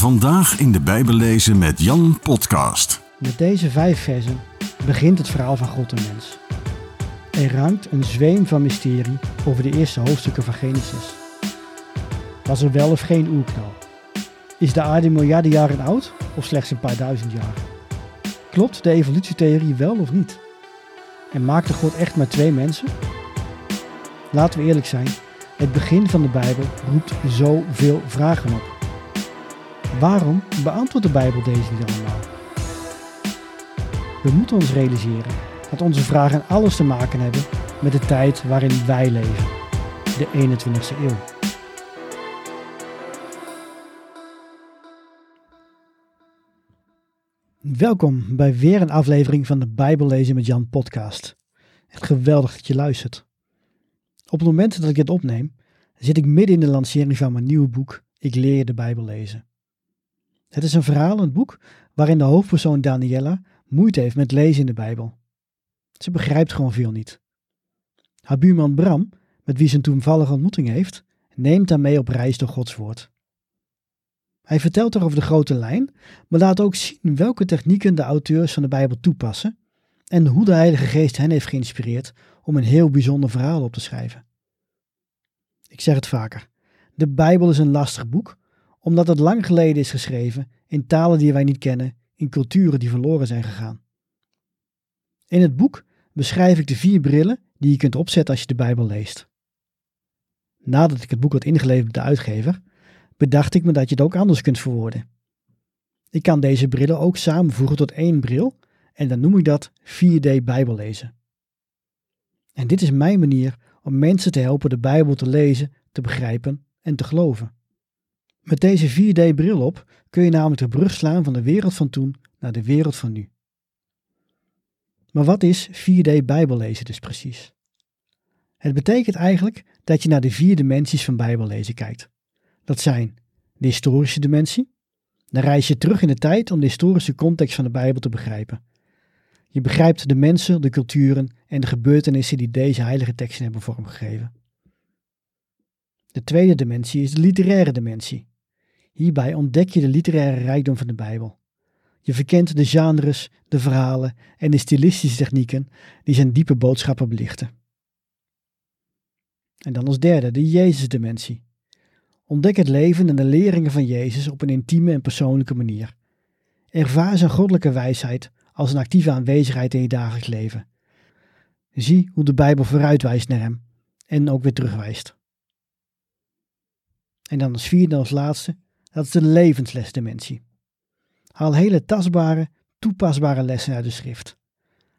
Vandaag in de Bijbel lezen met Jan Podcast. Met deze vijf versen begint het verhaal van God en mens. Er rankt een zweem van mysterie over de eerste hoofdstukken van Genesis. Was er wel of geen oerknal? Is de aarde miljarden jaren oud of slechts een paar duizend jaar? Klopt de evolutietheorie wel of niet? En maakte God echt maar twee mensen? Laten we eerlijk zijn, het begin van de Bijbel roept zoveel vragen op. Waarom beantwoordt de Bijbel deze niet allemaal? We moeten ons realiseren dat onze vragen alles te maken hebben met de tijd waarin wij leven, de 21ste eeuw. Welkom bij weer een aflevering van de Bijbel lezen met Jan podcast. Echt geweldig dat je luistert. Op het moment dat ik dit opneem, zit ik midden in de lancering van mijn nieuwe boek Ik leer de Bijbel lezen. Het is een verhaal, een boek, waarin de hoofdpersoon Daniela moeite heeft met lezen in de Bijbel. Ze begrijpt gewoon veel niet. Haar buurman Bram, met wie ze een toevallige ontmoeting heeft, neemt haar mee op reis door Gods woord. Hij vertelt haar over de grote lijn, maar laat ook zien welke technieken de auteurs van de Bijbel toepassen en hoe de Heilige Geest hen heeft geïnspireerd om een heel bijzonder verhaal op te schrijven. Ik zeg het vaker: de Bijbel is een lastig boek, omdat het lang geleden is geschreven in talen die wij niet kennen, in culturen die verloren zijn gegaan. In het boek beschrijf ik de vier brillen die je kunt opzetten als je de Bijbel leest. Nadat ik het boek had ingeleverd bij de uitgever, bedacht ik me dat je het ook anders kunt verwoorden. Ik kan deze brillen ook samenvoegen tot één bril en dan noem ik dat 4D Bijbellezen. En dit is mijn manier om mensen te helpen de Bijbel te lezen, te begrijpen en te geloven. Met deze 4D-bril op kun je namelijk de brug slaan van de wereld van toen naar de wereld van nu. Maar wat is 4D Bijbellezen dus precies? Het betekent eigenlijk dat je naar de vier dimensies van Bijbellezen kijkt. Dat zijn de historische dimensie. Dan reis je terug in de tijd om de historische context van de Bijbel te begrijpen. Je begrijpt de mensen, de culturen en de gebeurtenissen die deze heilige teksten hebben vormgegeven. De tweede dimensie is de literaire dimensie. Hierbij ontdek je de literaire rijkdom van de Bijbel. Je verkent de genres, de verhalen en de stilistische technieken die zijn diepe boodschappen belichten. En dan als derde de Jezus-dimensie. Ontdek het leven en de leringen van Jezus op een intieme en persoonlijke manier. Ervaar zijn goddelijke wijsheid als een actieve aanwezigheid in je dagelijks leven. Zie hoe de Bijbel vooruitwijst naar hem en ook weer terugwijst. En dan als vierde en als laatste dat is de levenslesdimensie. Haal hele tastbare, toepasbare lessen uit de schrift.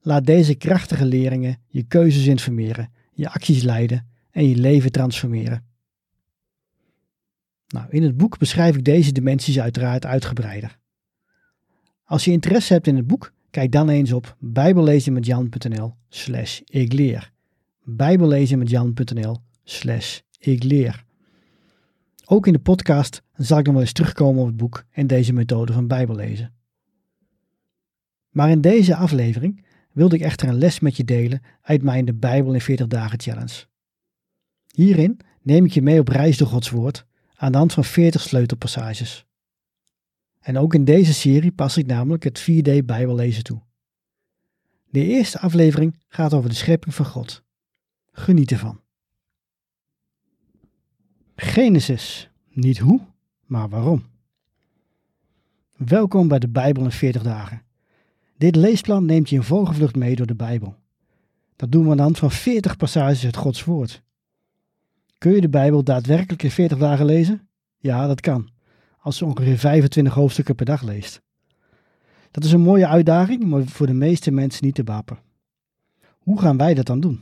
Laat deze krachtige leringen je keuzes informeren, je acties leiden en je leven transformeren. Nou, in het boek beschrijf ik deze dimensies uiteraard uitgebreider. Als je interesse hebt in het boek, kijk dan eens op bijbellezenmetjan.nl slash ik leer. bijbellezenmetjan.nl slash ik leer. Ook in de podcast zal ik nog wel eens terugkomen op het boek en deze methode van Bijbellezen. Maar in deze aflevering wilde ik echter een les met je delen uit mijn De Bijbel in 40 dagen challenge. Hierin neem ik je mee op reis door Gods woord aan de hand van 40 sleutelpassages. En ook in deze serie pas ik namelijk het 4D Bijbellezen toe. De eerste aflevering gaat over de schepping van God. Geniet ervan. Genesis. Niet hoe, maar waarom. Welkom bij de Bijbel in 40 dagen. Dit leesplan neemt je in vogelvlucht mee door de Bijbel. Dat doen we aan de hand van 40 passages uit Gods Woord. Kun je de Bijbel daadwerkelijk in 40 dagen lezen? Ja, dat kan. Als je ongeveer 25 hoofdstukken per dag leest. Dat is een mooie uitdaging, maar voor de meeste mensen niet te bappen. Hoe gaan wij dat dan doen?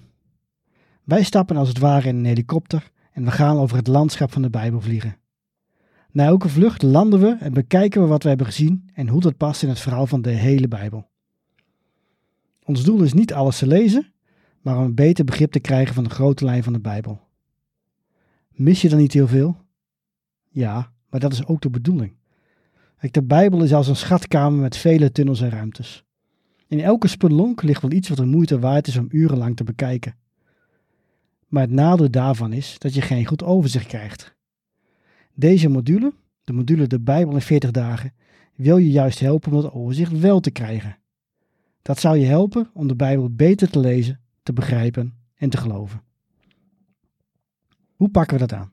Wij stappen als het ware in een helikopter en we gaan over het landschap van de Bijbel vliegen. Na elke vlucht landen we en bekijken we wat we hebben gezien en hoe dat past in het verhaal van de hele Bijbel. Ons doel is niet alles te lezen, maar om een beter begrip te krijgen van de grote lijn van de Bijbel. Mis je dan niet heel veel? Ja, maar dat is ook de bedoeling. De Bijbel is als een schatkamer met vele tunnels en ruimtes. In elke spelonk ligt wel iets wat de moeite waard is om urenlang te bekijken. Maar het nadeel daarvan is dat je geen goed overzicht krijgt. Deze module, de module De Bijbel in 40 dagen, wil je juist helpen om dat overzicht wel te krijgen. Dat zou je helpen om de Bijbel beter te lezen, te begrijpen en te geloven. Hoe pakken we dat aan?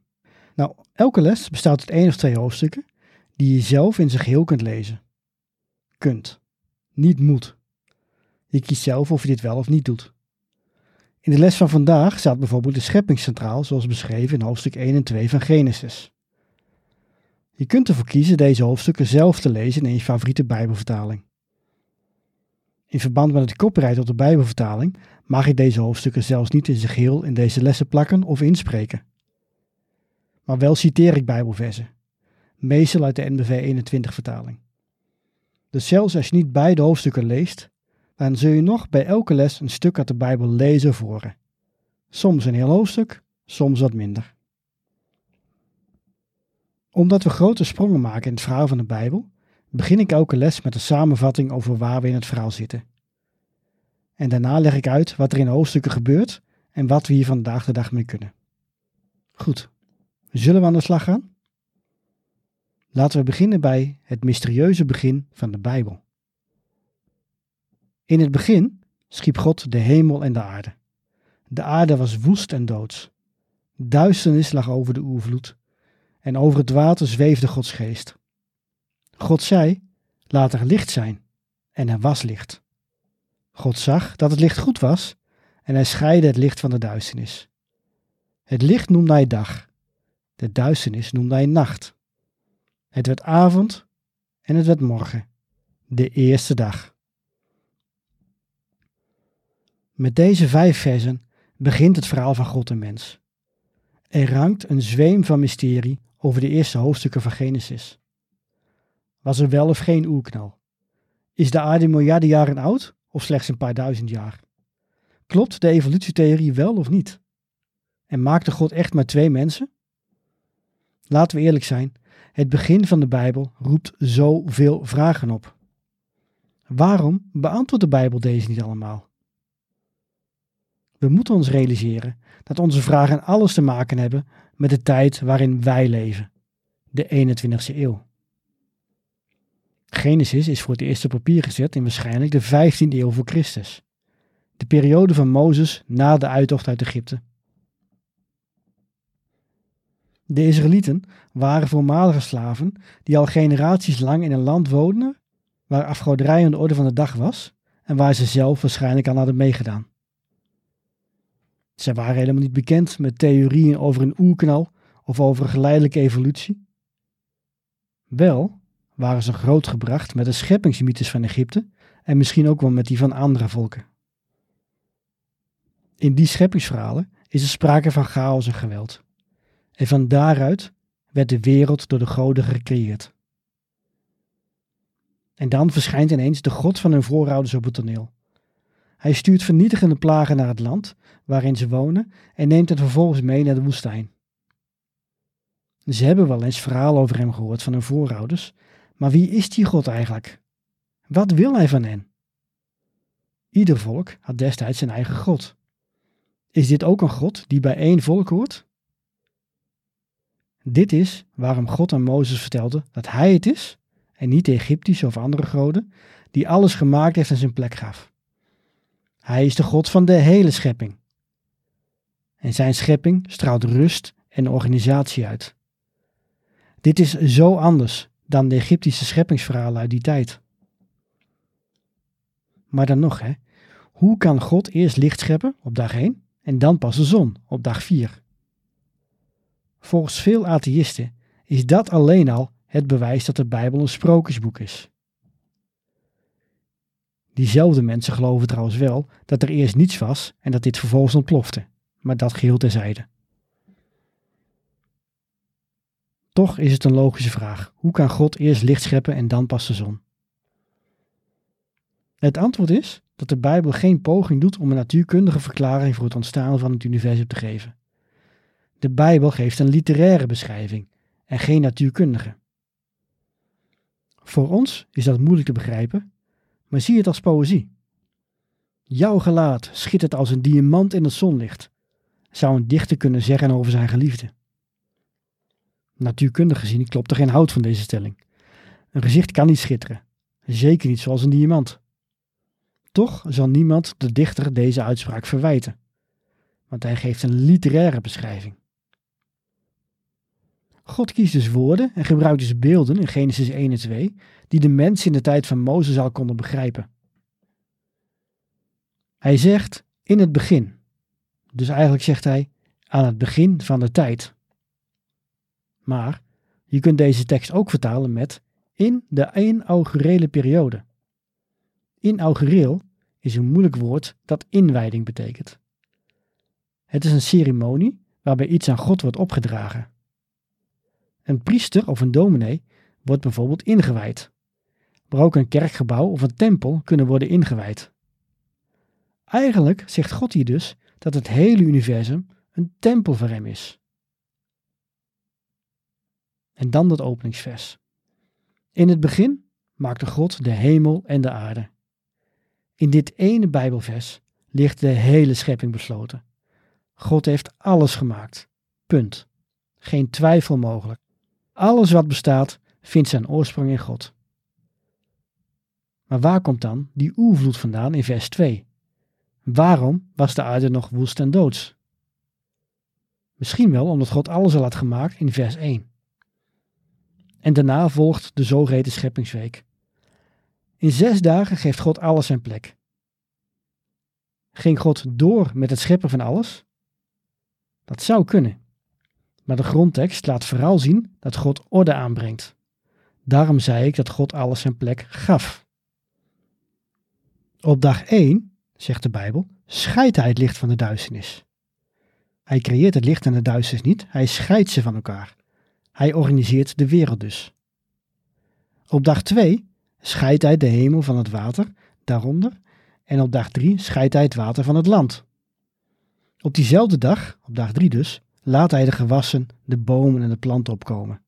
Nou, elke les bestaat uit één of twee hoofdstukken die je zelf in zijn geheel kunt lezen. Kunt. Niet moet. Je kiest zelf of je dit wel of niet doet. In de les van vandaag staat bijvoorbeeld de schepping centraal, zoals beschreven in hoofdstuk 1 en 2 van Genesis. Je kunt ervoor kiezen deze hoofdstukken zelf te lezen in je favoriete Bijbelvertaling. In verband met het copyright op de Bijbelvertaling mag je deze hoofdstukken zelfs niet in zijn geheel in deze lessen plakken of inspreken. Maar wel citeer ik Bijbelversen, meestal uit de NBV 21 vertaling. Dus zelfs als je niet beide hoofdstukken leest, dan zul je nog bij elke les een stuk uit de Bijbel lezen voor. Soms een heel hoofdstuk, soms wat minder. Omdat we grote sprongen maken in het verhaal van de Bijbel, begin ik elke les met een samenvatting over waar we in het verhaal zitten. En daarna leg ik uit wat er in de hoofdstukken gebeurt en wat we hier vandaag de dag mee kunnen. Goed, zullen we aan de slag gaan? Laten we beginnen bij het mysterieuze begin van de Bijbel. In het begin schiep God de hemel en de aarde. De aarde was woest en doods. Duisternis lag over de oervloed en over het water zweefde Gods geest. God zei: Laat er licht zijn. En er was licht. God zag dat het licht goed was en hij scheidde het licht van de duisternis. Het licht noemde hij dag, de duisternis noemde hij nacht. Het werd avond en het werd morgen, de eerste dag. Met deze vijf versen begint het verhaal van God en mens. Er rankt een zweem van mysterie over de eerste hoofdstukken van Genesis. Was er wel of geen oerknal? Is de aarde miljarden jaren oud of slechts een paar duizend jaar? Klopt de evolutietheorie wel of niet? En maakte God echt maar twee mensen? Laten we eerlijk zijn, het begin van de Bijbel roept zoveel vragen op. Waarom beantwoordt de Bijbel deze niet allemaal? We moeten ons realiseren dat onze vragen alles te maken hebben met de tijd waarin wij leven, de 21ste eeuw. Genesis is voor het eerst op papier gezet in waarschijnlijk de 15e eeuw voor Christus, de periode van Mozes na de uittocht uit Egypte. De Israëlieten waren voormalige slaven die al generaties lang in een land woonden waar afgoderij aan de orde van de dag was en waar ze zelf waarschijnlijk aan hadden meegedaan. Ze waren helemaal niet bekend met theorieën over een oerknal of over geleidelijke evolutie. Wel waren ze grootgebracht met de scheppingsmythes van Egypte en misschien ook wel met die van andere volken. In die scheppingsverhalen is er sprake van chaos en geweld. En van daaruit werd de wereld door de goden gecreëerd. En dan verschijnt ineens de god van hun voorouders op het toneel. Hij stuurt vernietigende plagen naar het land waarin ze wonen en neemt het vervolgens mee naar de woestijn. Ze hebben wel eens verhalen over hem gehoord van hun voorouders, maar wie is die God eigenlijk? Wat wil hij van hen? Ieder volk had destijds zijn eigen God. Is dit ook een God die bij één volk hoort? Dit is waarom God aan Mozes vertelde dat hij het is, en niet de Egyptische of andere goden, die alles gemaakt heeft en zijn plek gaf. Hij is de God van de hele schepping. En zijn schepping straalt rust en organisatie uit. Dit is zo anders dan de Egyptische scheppingsverhalen uit die tijd. Maar dan nog, hè, hoe kan God eerst licht scheppen op dag 1 en dan pas de zon op dag 4? Volgens veel atheïsten is dat alleen al het bewijs dat de Bijbel een sprookjesboek is. Diezelfde mensen geloven trouwens wel dat er eerst niets was en dat dit vervolgens ontplofte, maar dat geheel terzijde. Toch is het een logische vraag: hoe kan God eerst licht scheppen en dan pas de zon? Het antwoord is dat de Bijbel geen poging doet om een natuurkundige verklaring voor het ontstaan van het universum te geven. De Bijbel geeft een literaire beschrijving en geen natuurkundige. Voor ons is dat moeilijk te begrijpen, maar zie het als poëzie. Jouw gelaat schittert als een diamant in het zonlicht, zou een dichter kunnen zeggen over zijn geliefde. Natuurkundig gezien klopt er geen hout van deze stelling. Een gezicht kan niet schitteren, zeker niet zoals een diamant. Toch zal niemand de dichter deze uitspraak verwijten, want hij geeft een literaire beschrijving. God kiest dus woorden en gebruikt dus beelden in Genesis 1 en 2 die de mensen in de tijd van Mozes al konden begrijpen. Hij zegt in het begin. Dus eigenlijk zegt hij aan het begin van de tijd. Maar je kunt deze tekst ook vertalen met in de inaugurele periode. Inaugureel is een moeilijk woord dat inwijding betekent. Het is een ceremonie waarbij iets aan God wordt opgedragen. Een priester of een dominee wordt bijvoorbeeld ingewijd, maar ook een kerkgebouw of een tempel kunnen worden ingewijd. Eigenlijk zegt God hier dus dat het hele universum een tempel voor hem is. En dan dat openingsvers. In het begin maakte God de hemel en de aarde. In dit ene Bijbelvers ligt de hele schepping besloten. God heeft alles gemaakt. Punt. Geen twijfel mogelijk. Alles wat bestaat vindt zijn oorsprong in God. Maar waar komt dan die oervloed vandaan in vers 2? Waarom was de aarde nog woest en doods? Misschien wel omdat God alles al had gemaakt in vers 1. En daarna volgt de zogeheten scheppingsweek. In zes dagen geeft God alles zijn plek. Ging God door met het scheppen van alles? Dat zou kunnen. Maar de grondtekst laat vooral zien dat God orde aanbrengt. Daarom zei ik dat God alles zijn plek gaf. Op dag 1, zegt de Bijbel, scheidt hij het licht van de duisternis. Hij creëert het licht en de duisternis niet, hij scheidt ze van elkaar. Hij organiseert de wereld dus. Op dag 2 scheidt hij de hemel van het water daaronder en op dag 3 scheidt hij het water van het land. Op diezelfde dag, op dag 3 dus, laat hij de gewassen, de bomen en de planten opkomen.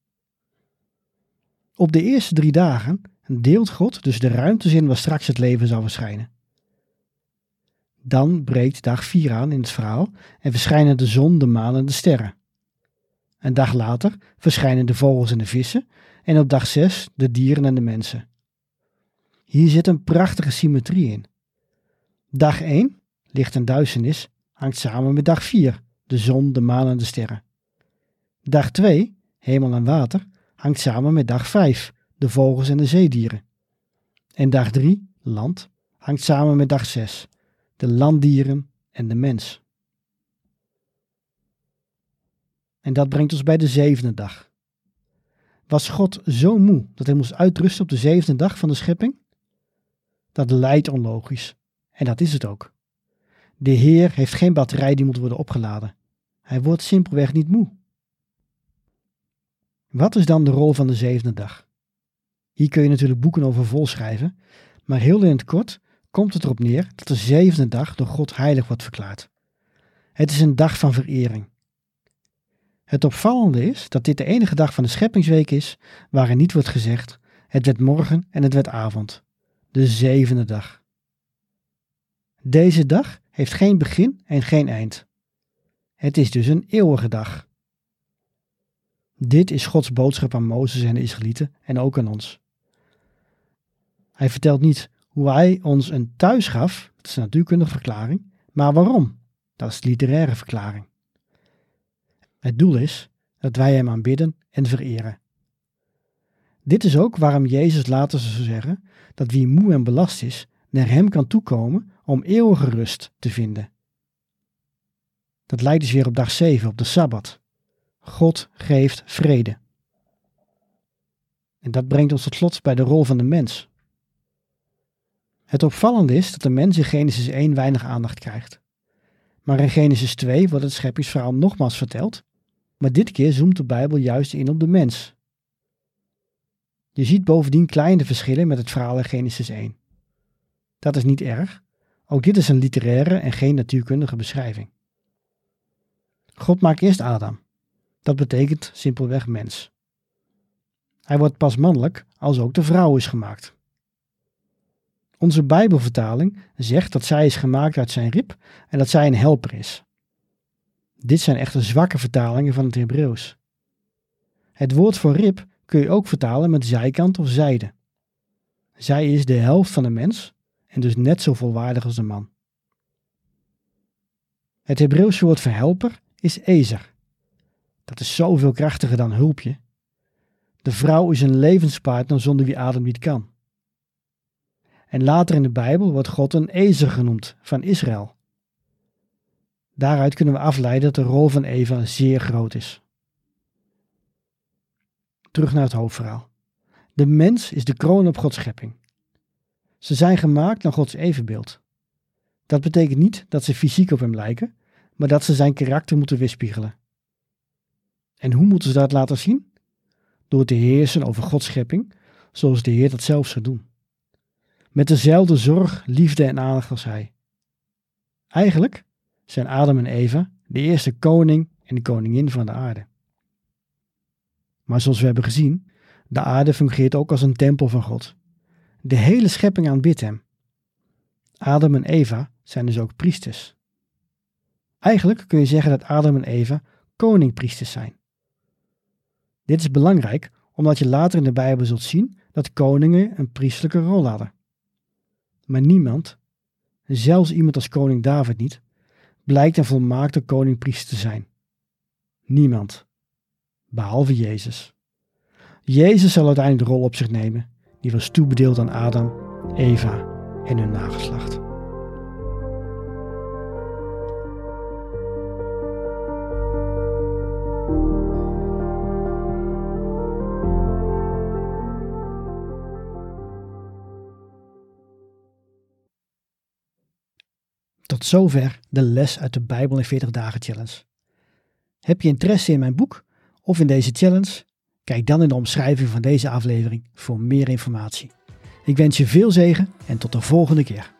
Op de eerste drie dagen deelt God dus de ruimtes in waar straks het leven zal verschijnen. Dan breekt dag 4 aan in het verhaal en verschijnen de zon, de maan en de sterren. Een dag later verschijnen de vogels en de vissen en op dag 6 de dieren en de mensen. Hier zit een prachtige symmetrie in. Dag 1, licht en duisternis, hangt samen met dag 4, de zon, de maan en de sterren. Dag 2, hemel en water, hangt samen met dag 5, de vogels en de zeedieren. En dag 3, land, hangt samen met dag 6, de landdieren en de mens. En dat brengt ons bij de zevende dag. Was God zo moe dat hij moest uitrusten op de zevende dag van de schepping? Dat lijkt onlogisch. En dat is het ook. De Heer heeft geen batterij die moet worden opgeladen. Hij wordt simpelweg niet moe. Wat is dan de rol van de zevende dag? Hier kun je natuurlijk boeken over volschrijven, maar heel in het kort komt het erop neer dat de zevende dag door God heilig wordt verklaard. Het is een dag van verering. Het opvallende is dat dit de enige dag van de scheppingsweek is waarin niet wordt gezegd: het werd morgen en het werd avond. De zevende dag. Deze dag heeft geen begin en geen eind. Het is dus een eeuwige dag. Dit is Gods boodschap aan Mozes en de Israëlieten en ook aan ons. Hij vertelt niet hoe hij ons een thuis gaf, dat is een natuurkundige verklaring, maar waarom? Dat is de literaire verklaring. Het doel is dat wij Hem aanbidden en vereren. Dit is ook waarom Jezus later zou zeggen dat wie moe en belast is, naar Hem kan toekomen om eeuwige rust te vinden. Dat leidt dus weer op dag 7, op de Sabbat. God geeft vrede. En dat brengt ons tot slot bij de rol van de mens. Het opvallende is dat de mens in Genesis 1 weinig aandacht krijgt. Maar in Genesis 2 wordt het scheppingsverhaal nogmaals verteld, maar dit keer zoomt de Bijbel juist in op de mens. Je ziet bovendien kleine verschillen met het verhaal in Genesis 1. Dat is niet erg, ook dit is een literaire en geen natuurkundige beschrijving. God maakt eerst Adam. Dat betekent simpelweg mens. Hij wordt pas mannelijk als ook de vrouw is gemaakt. Onze Bijbelvertaling zegt dat zij is gemaakt uit zijn rib en dat zij een helper is. Dit zijn echter zwakke vertalingen van het Hebreeuws. Het woord voor rib kun je ook vertalen met zijkant of zijde. Zij is de helft van de mens en dus net zo volwaardig als de man. Het Hebreeuwse woord voor helper is ezer. Dat is zoveel krachtiger dan hulpje. De vrouw is een levenspartner zonder wie Adam niet kan. En later in de Bijbel wordt God een ezer genoemd van Israël. Daaruit kunnen we afleiden dat de rol van Eva zeer groot is. Terug naar het hoofdverhaal. De mens is de kroon op Gods schepping. Ze zijn gemaakt naar Gods evenbeeld. Dat betekent niet dat ze fysiek op hem lijken, maar dat ze zijn karakter moeten weerspiegelen. En hoe moeten ze dat laten zien? Door te heersen over Gods schepping, zoals de Heer dat zelf zou doen. Met dezelfde zorg, liefde en aandacht als Hij. Eigenlijk zijn Adam en Eva de eerste koning en de koningin van de aarde. Maar zoals we hebben gezien, de aarde fungeert ook als een tempel van God. De hele schepping aanbidt hem. Adam en Eva zijn dus ook priesters. Eigenlijk kun je zeggen dat Adam en Eva koningpriesters zijn. Dit is belangrijk omdat je later in de Bijbel zult zien dat koningen een priestelijke rol hadden. Maar niemand, zelfs iemand als koning David niet, blijkt een volmaakte koningpriester te zijn. Niemand, behalve Jezus. Jezus zal uiteindelijk de rol op zich nemen, die was toebedeeld aan Adam, Eva en hun nageslacht. Tot zover de les uit de Bijbel in 40 dagen challenge. Heb je interesse in mijn boek of in deze challenge? Kijk dan in de omschrijving van deze aflevering voor meer informatie. Ik wens je veel zegen en tot de volgende keer.